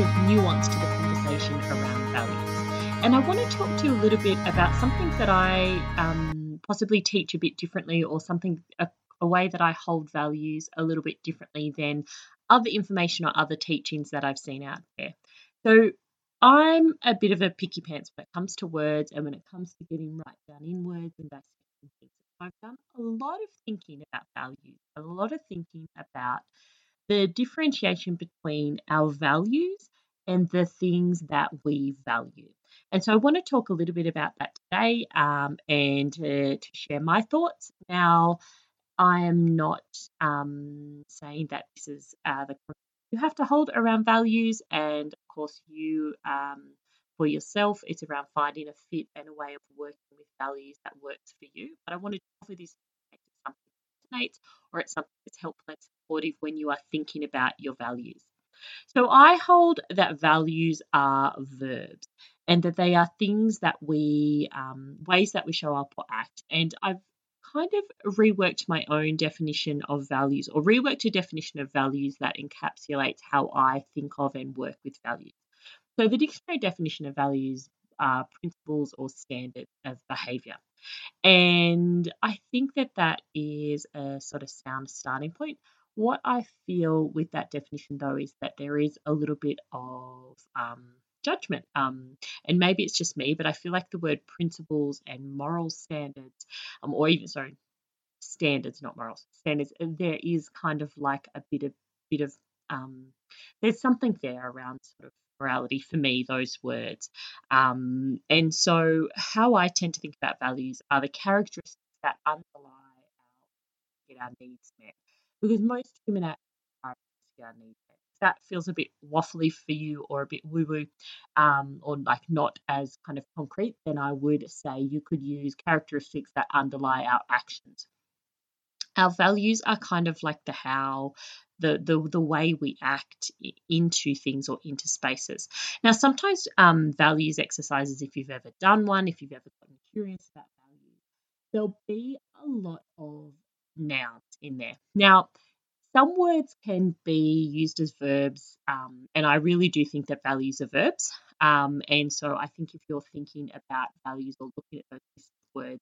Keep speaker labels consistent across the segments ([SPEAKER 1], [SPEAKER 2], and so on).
[SPEAKER 1] Of nuance to the conversation around values. And I want to talk to you a little bit about something that I um, possibly teach a bit differently or something, a a way that I hold values a little bit differently than other information or other teachings that I've seen out there. So I'm a bit of a picky pants when it comes to words and when it comes to getting right down in words and things. I've done a lot of thinking about values, a lot of thinking about the differentiation between our values and the things that we value. And so I want to talk a little bit about that today um, and to, to share my thoughts. Now, I am not um, saying that this is uh, the you have to hold around values, and of course, you um, for yourself, it's around finding a fit and a way of working with values that works for you. But I wanted to offer this something that resonates or it's something that's helpful and supportive when you are thinking about your values. So I hold that values are verbs and that they are things that we, um, ways that we show up or act. And I've kind of reworked my own definition of values or reworked a definition of values that encapsulates how I think of and work with values. So, the dictionary definition of values are principles or standards of behavior. And I think that that is a sort of sound starting point. What I feel with that definition, though, is that there is a little bit of um, judgment. Um, and maybe it's just me, but I feel like the word principles and moral standards, um, or even sorry, standards, not morals, standards. Uh, there is kind of like a bit of bit of um, there's something there around sort of morality for me. Those words, um, and so how I tend to think about values are the characteristics that underlie our get our needs met, because most human actions are our that feels a bit waffly for you or a bit woo woo um, or like not as kind of concrete, then I would say you could use characteristics that underlie our actions. Our values are kind of like the how, the the, the way we act into things or into spaces. Now, sometimes um, values exercises, if you've ever done one, if you've ever gotten curious about values, there'll be a lot of nouns in there. Now, some words can be used as verbs, um, and I really do think that values are verbs. Um, and so I think if you're thinking about values or looking at those words,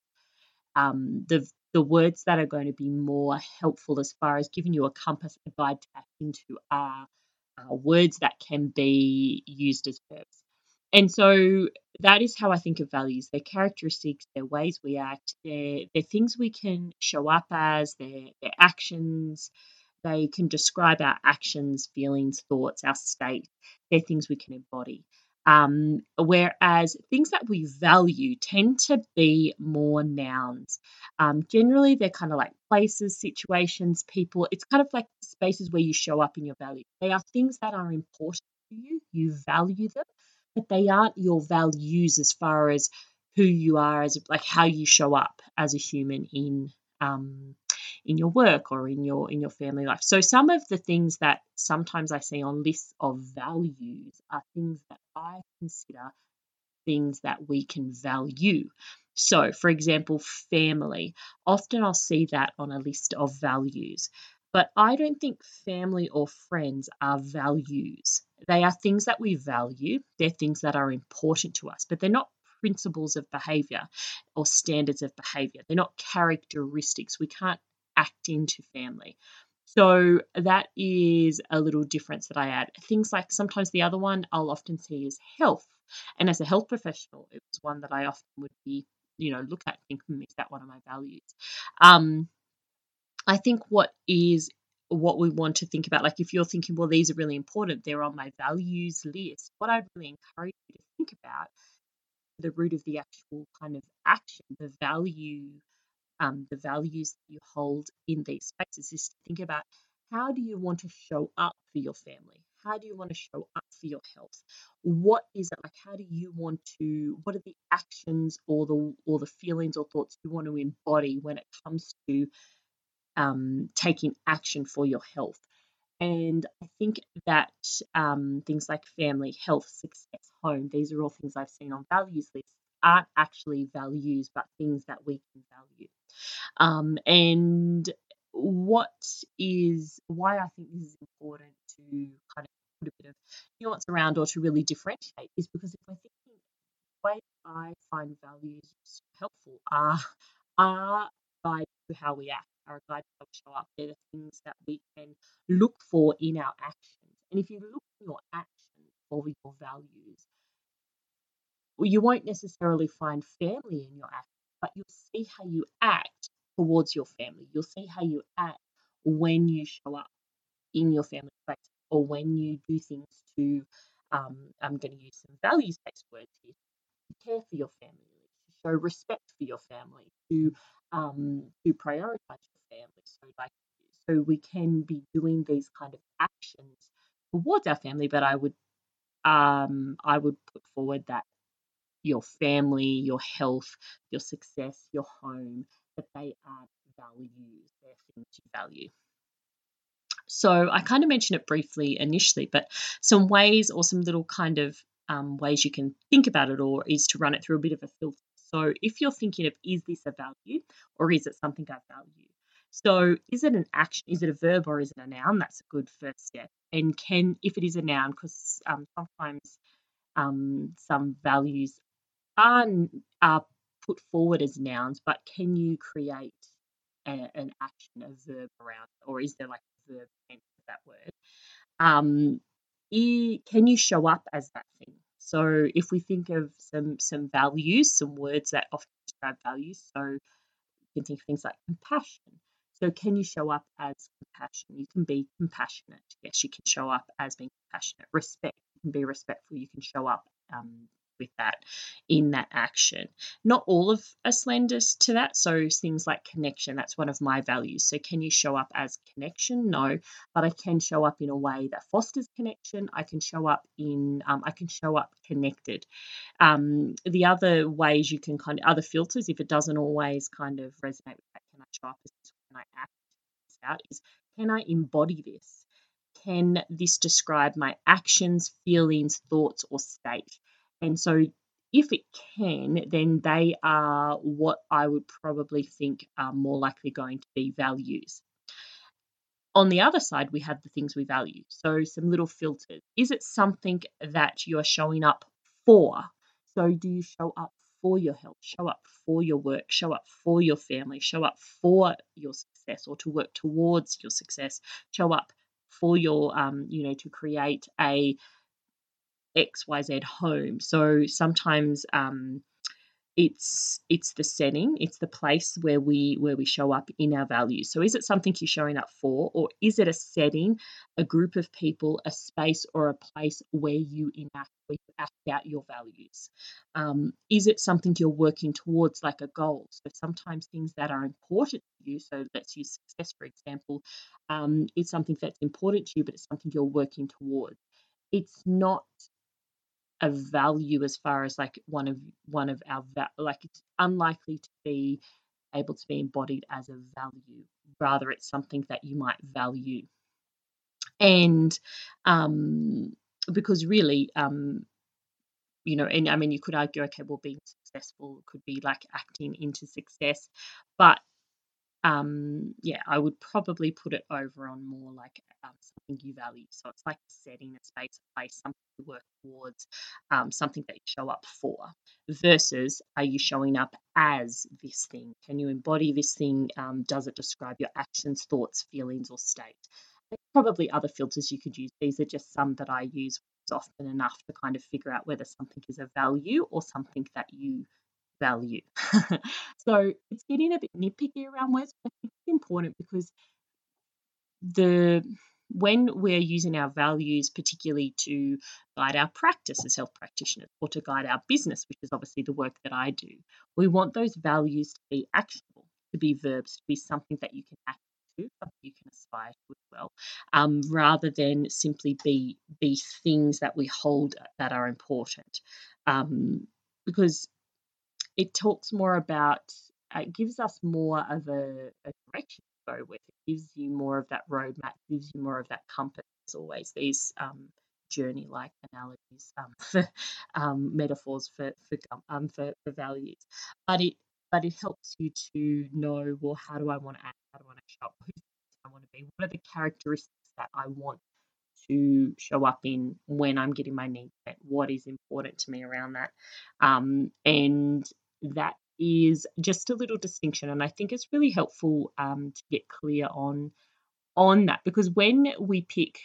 [SPEAKER 1] um, the the words that are going to be more helpful as far as giving you a compass, a guide to act into are, are words that can be used as verbs. And so that is how I think of values. They're characteristics, they're ways we act, they're, they're things we can show up as, they're, they're actions, they can describe our actions, feelings, thoughts, our state. They're things we can embody. Um, whereas things that we value tend to be more nouns. Um, generally, they're kind of like places, situations, people. It's kind of like spaces where you show up in your value. They are things that are important to you, you value them, but they aren't your values as far as who you are, as like how you show up as a human in um, in your work or in your in your family life. So some of the things that sometimes I see on lists of values are things that I consider things that we can value. So, for example, family. Often I'll see that on a list of values. But I don't think family or friends are values. They are things that we value, they're things that are important to us, but they're not principles of behavior or standards of behavior. They're not characteristics. We can't act into family. So that is a little difference that I add. Things like sometimes the other one I'll often see is health. And as a health professional, it was one that I often would be, you know, look at and think, hmm, is that one of my values? Um, I think what is what we want to think about, like if you're thinking, well, these are really important, they're on my values list. What I'd really encourage you to think about the root of the actual kind of action, the value um, the values that you hold in these spaces is to think about how do you want to show up for your family? How do you want to show up for your health? What is it like? How do you want to? What are the actions or the or the feelings or thoughts you want to embody when it comes to um, taking action for your health? And I think that um, things like family, health, success, home, these are all things I've seen on values lists, aren't actually values, but things that we can value. Um, and what is why I think this is important to kind of put a bit of nuance around or to really differentiate is because if we're thinking the way I find values helpful are are to how we act, are a guide to show up. They're the things that we can look for in our actions. And if you look for your actions for your values, well, you won't necessarily find family in your actions, but you'll see how you act towards your family. You'll see how you act when you show up in your family space or when you do things to, um, I'm going to use some values based words here, to care for your family, to show respect for your family, to um, to prioritize So like so we can be doing these kind of actions towards our family, but I would um, I would put forward that your family, your health, your success, your home, that they are values, they're things you value. So I kind of mentioned it briefly initially, but some ways or some little kind of um, ways you can think about it or is to run it through a bit of a filter. So if you're thinking of is this a value or is it something I value? So is it an action? Is it a verb or is it a noun? That's a good first step. And can, if it is a noun, because um, sometimes um, some values are, are put forward as nouns, but can you create a, an action, a verb around or is there like a verb tense that word? Um, can you show up as that thing? So if we think of some some values, some words that often describe values, so you can think of things like compassion. So can you show up as compassion? You can be compassionate. Yes, you can show up as being compassionate. Respect. You can be respectful. You can show up um, with that in that action. Not all of us lend us to that. So things like connection, that's one of my values. So can you show up as connection? No, but I can show up in a way that fosters connection. I can show up in, um, I can show up connected. Um, the other ways you can kind of, other filters, if it doesn't always kind of resonate with that, can I show up as this? Can I act this out? Is can I embody this? Can this describe my actions, feelings, thoughts, or state? And so if it can, then they are what I would probably think are more likely going to be values. On the other side, we have the things we value. So, some little filters. Is it something that you are showing up for? So, do you show up for your health, show up for your work, show up for your family, show up for your success or to work towards your success, show up for your, um, you know, to create a XYZ home. So sometimes um, it's it's the setting, it's the place where we where we show up in our values. So is it something you're showing up for, or is it a setting, a group of people, a space, or a place where you enact where you act out your values? Um, is it something you're working towards, like a goal? So sometimes things that are important to you. So let's use success for example. Um, something that's important to you, but it's something you're working towards. It's not a value as far as like one of one of our like it's unlikely to be able to be embodied as a value. Rather it's something that you might value. And um because really um you know and i mean you could argue okay well being successful could be like acting into success but um, yeah, I would probably put it over on more like um, something you value. So it's like setting a space, a place, something you work towards, um, something that you show up for, versus are you showing up as this thing? Can you embody this thing? Um, does it describe your actions, thoughts, feelings, or state? There's probably other filters you could use. These are just some that I use often enough to kind of figure out whether something is a value or something that you value. so it's getting a bit nitpicky around words, but I think it's important because the when we're using our values, particularly to guide our practice as health practitioners or to guide our business, which is obviously the work that I do, we want those values to be actionable. to be verbs, to be something that you can act to, something you can aspire to as well, um, rather than simply be be things that we hold that are important. Um, because it talks more about it gives us more of a, a direction to go with. It gives you more of that roadmap, gives you more of that compass. As always, these um, journey-like analogies um, for um, metaphors for for, um, for for values, but it but it helps you to know well how do I want to act, how do I want to show up, who do I want to be, what are the characteristics that I want to show up in when I'm getting my needs met, what is important to me around that, um, and that is just a little distinction, and I think it's really helpful um, to get clear on on that because when we pick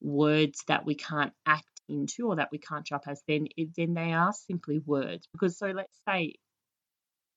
[SPEAKER 1] words that we can't act into or that we can't up as, then then they are simply words. Because so let's say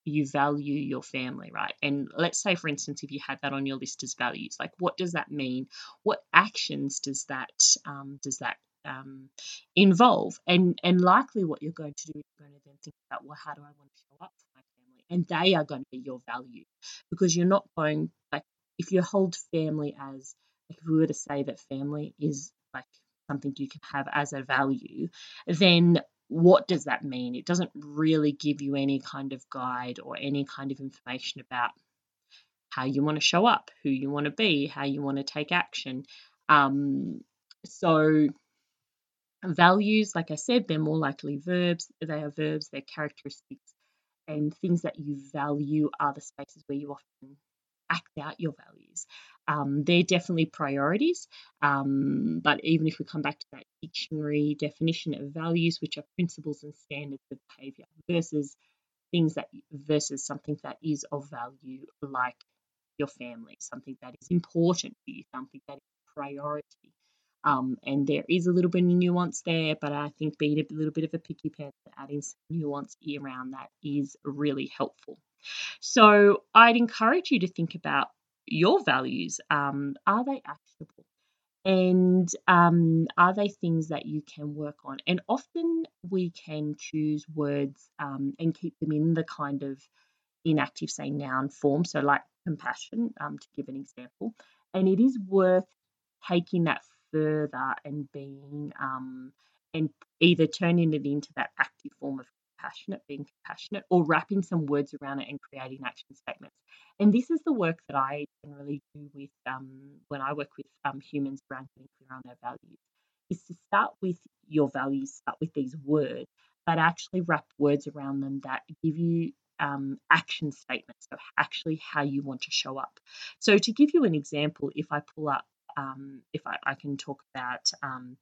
[SPEAKER 1] you value your family, right? And let's say, for instance, if you had that on your list as values, like what does that mean? What actions does that um, does that um, involve? And and likely, what you're going to do is you're going to then think about, well, how do I want to show up for my family? And they are going to be your value because you're not going like if you hold family as like if we were to say that family is like something you can have as a value, then what does that mean? It doesn't really give you any kind of guide or any kind of information about how you want to show up, who you want to be, how you want to take action. Um, so, values, like I said, they're more likely verbs. They are verbs, they're characteristics, and things that you value are the spaces where you often act out your values. Um, they're definitely priorities, um, but even if we come back to that dictionary definition of values, which are principles and standards of behavior, versus things that versus something that is of value, like your family, something that is important to you, something that is priority. Um, and there is a little bit of nuance there, but I think being a little bit of a picky panther, adding some nuance around that is really helpful. So I'd encourage you to think about your values. Um, are they actionable? And um, are they things that you can work on? And often we can choose words um, and keep them in the kind of inactive, say, noun form. So, like compassion, um, to give an example. And it is worth taking that further and being um, and either turning it into that active form of compassionate, being compassionate, or wrapping some words around it and creating action statements. And this is the work that I generally do with um, when I work with um, humans around getting clear on their values, is to start with your values, start with these words, but actually wrap words around them that give you um, action statements of actually how you want to show up. So to give you an example, if I pull up, um, if I, I, can talk about um,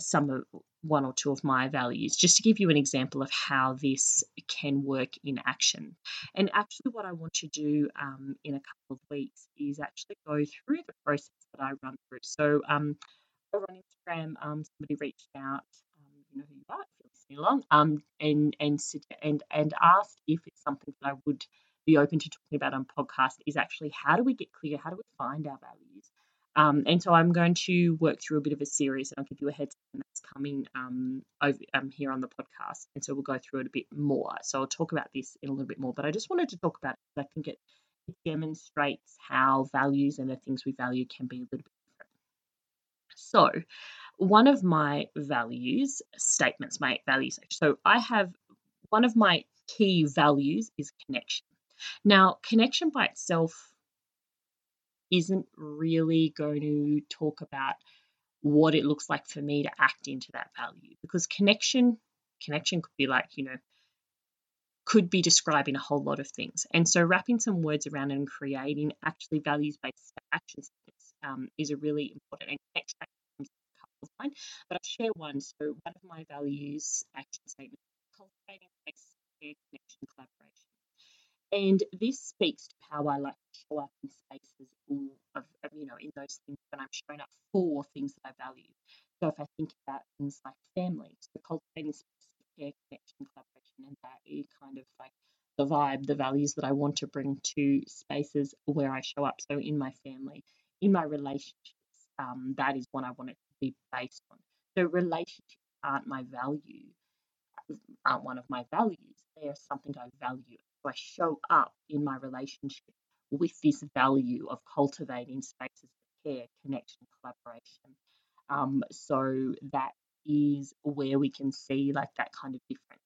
[SPEAKER 1] some of one or two of my values, just to give you an example of how this can work in action. And actually, what I want to do um, in a couple of weeks is actually go through the process that I run through. So, um, over on Instagram, um, somebody reached out, um, you know who you are, if you're listening along, um, and and and and asked if it's something that I would be open to talking about on podcast. Is actually how do we get clear? How do we find our values? Um, and so I'm going to work through a bit of a series and I'll give you a heads up that's coming um, over um, here on the podcast. And so we'll go through it a bit more. So I'll talk about this in a little bit more, but I just wanted to talk about it because I think it, it demonstrates how values and the things we value can be a little bit different. So one of my values statements, my values. So I have one of my key values is connection. Now, connection by itself isn't really going to talk about what it looks like for me to act into that value because connection connection could be like you know could be describing a whole lot of things. And so wrapping some words around and creating actually values based actions um, is a really important and connection a mine but i'll share one. So one of my values action statements cultivating space connection collaboration and this speaks to how I like to show up in spaces of, of, you know, in those things when I'm showing up for things that I value. So if I think about things like family, so cultivating space care, connection, collaboration, and that is kind of like the vibe, the values that I want to bring to spaces where I show up. So in my family, in my relationships, um, that is what I want it to be based on. So relationships aren't my value, aren't one of my values. They are something I value do I show up in my relationship with this value of cultivating spaces of care, connection, collaboration? Um, so that is where we can see like that kind of difference.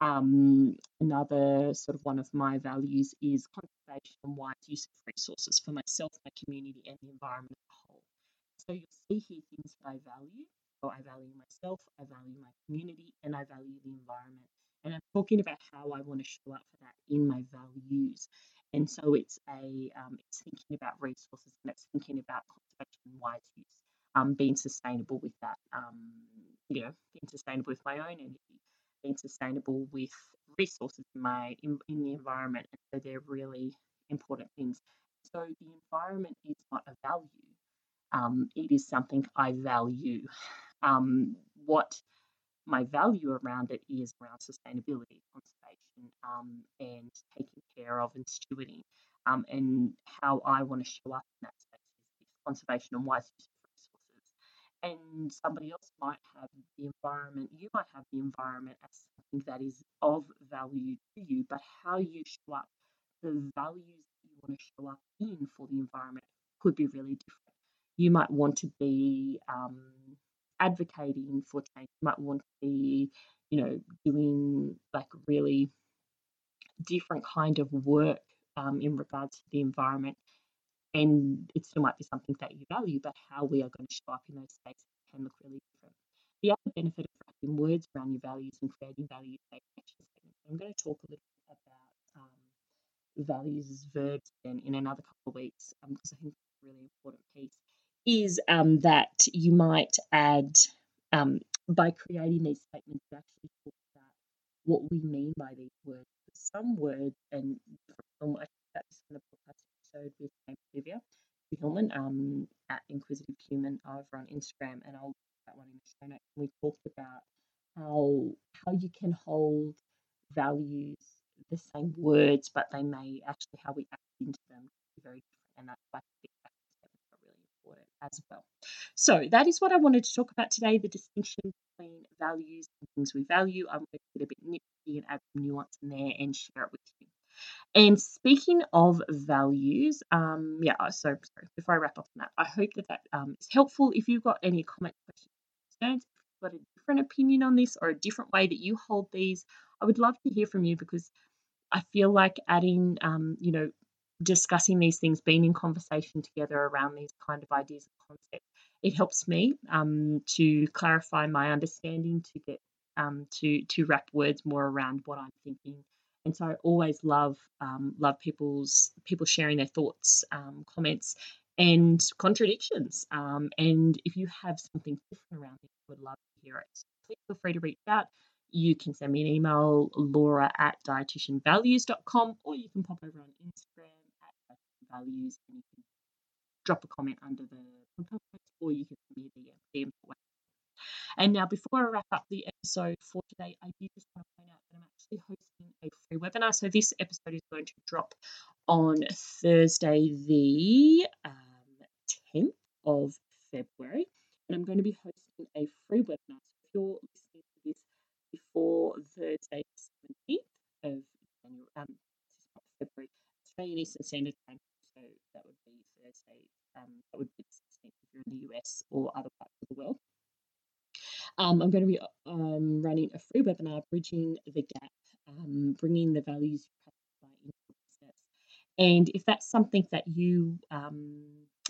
[SPEAKER 1] Um, another sort of one of my values is conservation and wise use of resources for myself, my community, and the environment as a whole. So you'll see here things that I value. So I value myself, I value my community, and I value the environment. And I'm talking about how I want to show up for that in my values. And so it's a um, it's thinking about resources and it's thinking about conservation and wise use, um, being sustainable with that, um, you know, being sustainable with my own energy, being sustainable with resources in my in, in the environment. And so they're really important things. So the environment is not a value. Um, it is something I value. Um, what my value around it is around sustainability, conservation, um, and taking care of and stewarding. Um, and how I want to show up in that space is conservation and wise use of resources. And somebody else might have the environment, you might have the environment as something that is of value to you, but how you show up, the values that you want to show up in for the environment could be really different. You might want to be um, advocating for change. You might want to be, you know, doing like really different kind of work um, in regards to the environment. And it still might be something that you value, but how we are going to show up in those spaces can look really different. The other benefit of wrapping words around your values and creating value-based action statements. I'm going to talk a little bit about um, values as verbs then in another couple of weeks um, because I think it's a really important piece is um, that you might add um, by creating these statements, you actually talk about what we mean by these words. Some words, and from I that this kind of podcast episode with Olivia Hillman um, at Inquisitive Human over on Instagram, and I'll put that one in the show notes. We talked about how how you can hold values the same words, but they may actually how we act into them be very different, and that's why as well. So that is what I wanted to talk about today, the distinction between values and things we value. I'm going to get a bit nitpicky and add some nuance in there and share it with you. And speaking of values, um, yeah, so sorry, before I wrap up on that, I hope that that um, is helpful. If you've got any comments, questions, concerns, if you've got a different opinion on this or a different way that you hold these, I would love to hear from you because I feel like adding, um, you know, discussing these things, being in conversation together around these kind of ideas and concepts, it helps me um, to clarify my understanding, to get um, to to wrap words more around what I'm thinking. And so I always love um, love people's people sharing their thoughts, um, comments, and contradictions. Um, and if you have something different around it, I would love to hear it. Please feel free to reach out you can send me an email, laura at dietitianvalues.com, or you can pop over on Instagram values and you can drop a comment under the podcast or you can send me a DM. And now, before I wrap up the episode for today, I do just want to point out that I'm actually hosting a free webinar. So, this episode is going to drop on Thursday, the um, 10th of February, and I'm going to be hosting a free webinar. So, if you're listening to this before Thursday, the 17th of January, um, February, Australian Eastern Standard Time, be Um, that would be the 16th if you're in the US or other parts of the world. Um, I'm going to be um, running a free webinar, Bridging the Gap, um, bringing the values you practice into business. And if that's something that you um,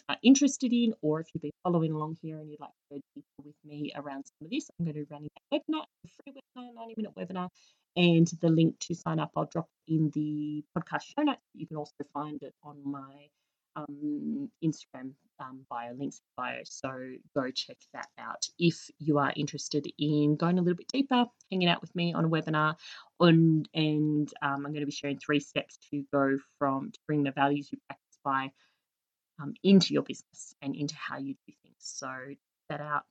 [SPEAKER 1] are interested in, or if you've been following along here and you'd like to go deeper with me around some of this, I'm going to be running that webinar, a free webinar, 90 minute webinar. And the link to sign up, I'll drop in the podcast show notes. You can also find it on my um, Instagram um, bio, links bio. So go check that out if you are interested in going a little bit deeper, hanging out with me on a webinar. On, and um, I'm going to be sharing three steps to go from to bring the values you practice by um, into your business and into how you do things. So that out.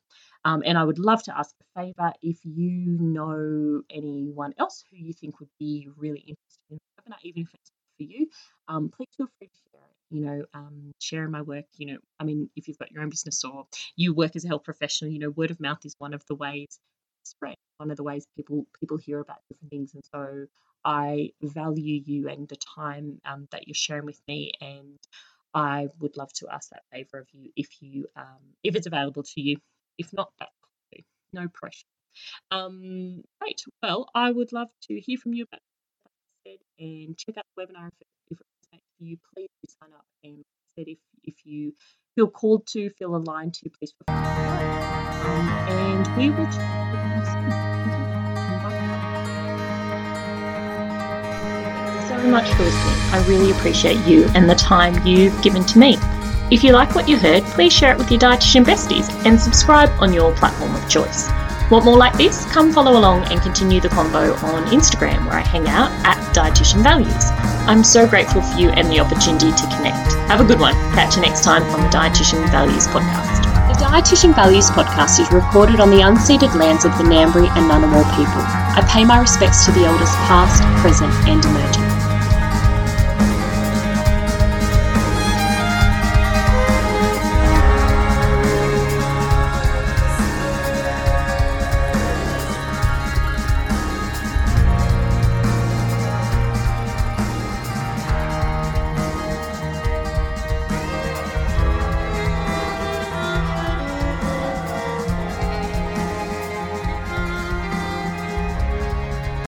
[SPEAKER 1] Um, and I would love to ask a favour if you know anyone else who you think would be really interested in the webinar, even if it's for you, um, please feel free to share it. You know, um, sharing my work. You know, I mean, if you've got your own business or you work as a health professional, you know, word of mouth is one of the ways spread. One of the ways people people hear about different things, and so I value you and the time um, that you're sharing with me, and I would love to ask that favor of you if you um, if it's available to you. If not, that's no pressure. Um, great. Well, I would love to hear from you about and check out the webinar if, if it resonates for you. Please sign up. And said if if you feel called to, feel aligned to, please um, and we will so much for listening. I really appreciate you and the time you've given to me. If you like what you heard, please share it with your dietitian besties and subscribe on your platform of choice. Want more like this? Come follow along and continue the convo on Instagram where I hang out at Dietitian Values. I'm so grateful for you and the opportunity to connect. Have a good one. Catch you next time on the Dietitian Values podcast. The Dietitian Values podcast is recorded on the unceded lands of the Ngambri and Ngunnawal people. I pay my respects to the elders past, present and emerging.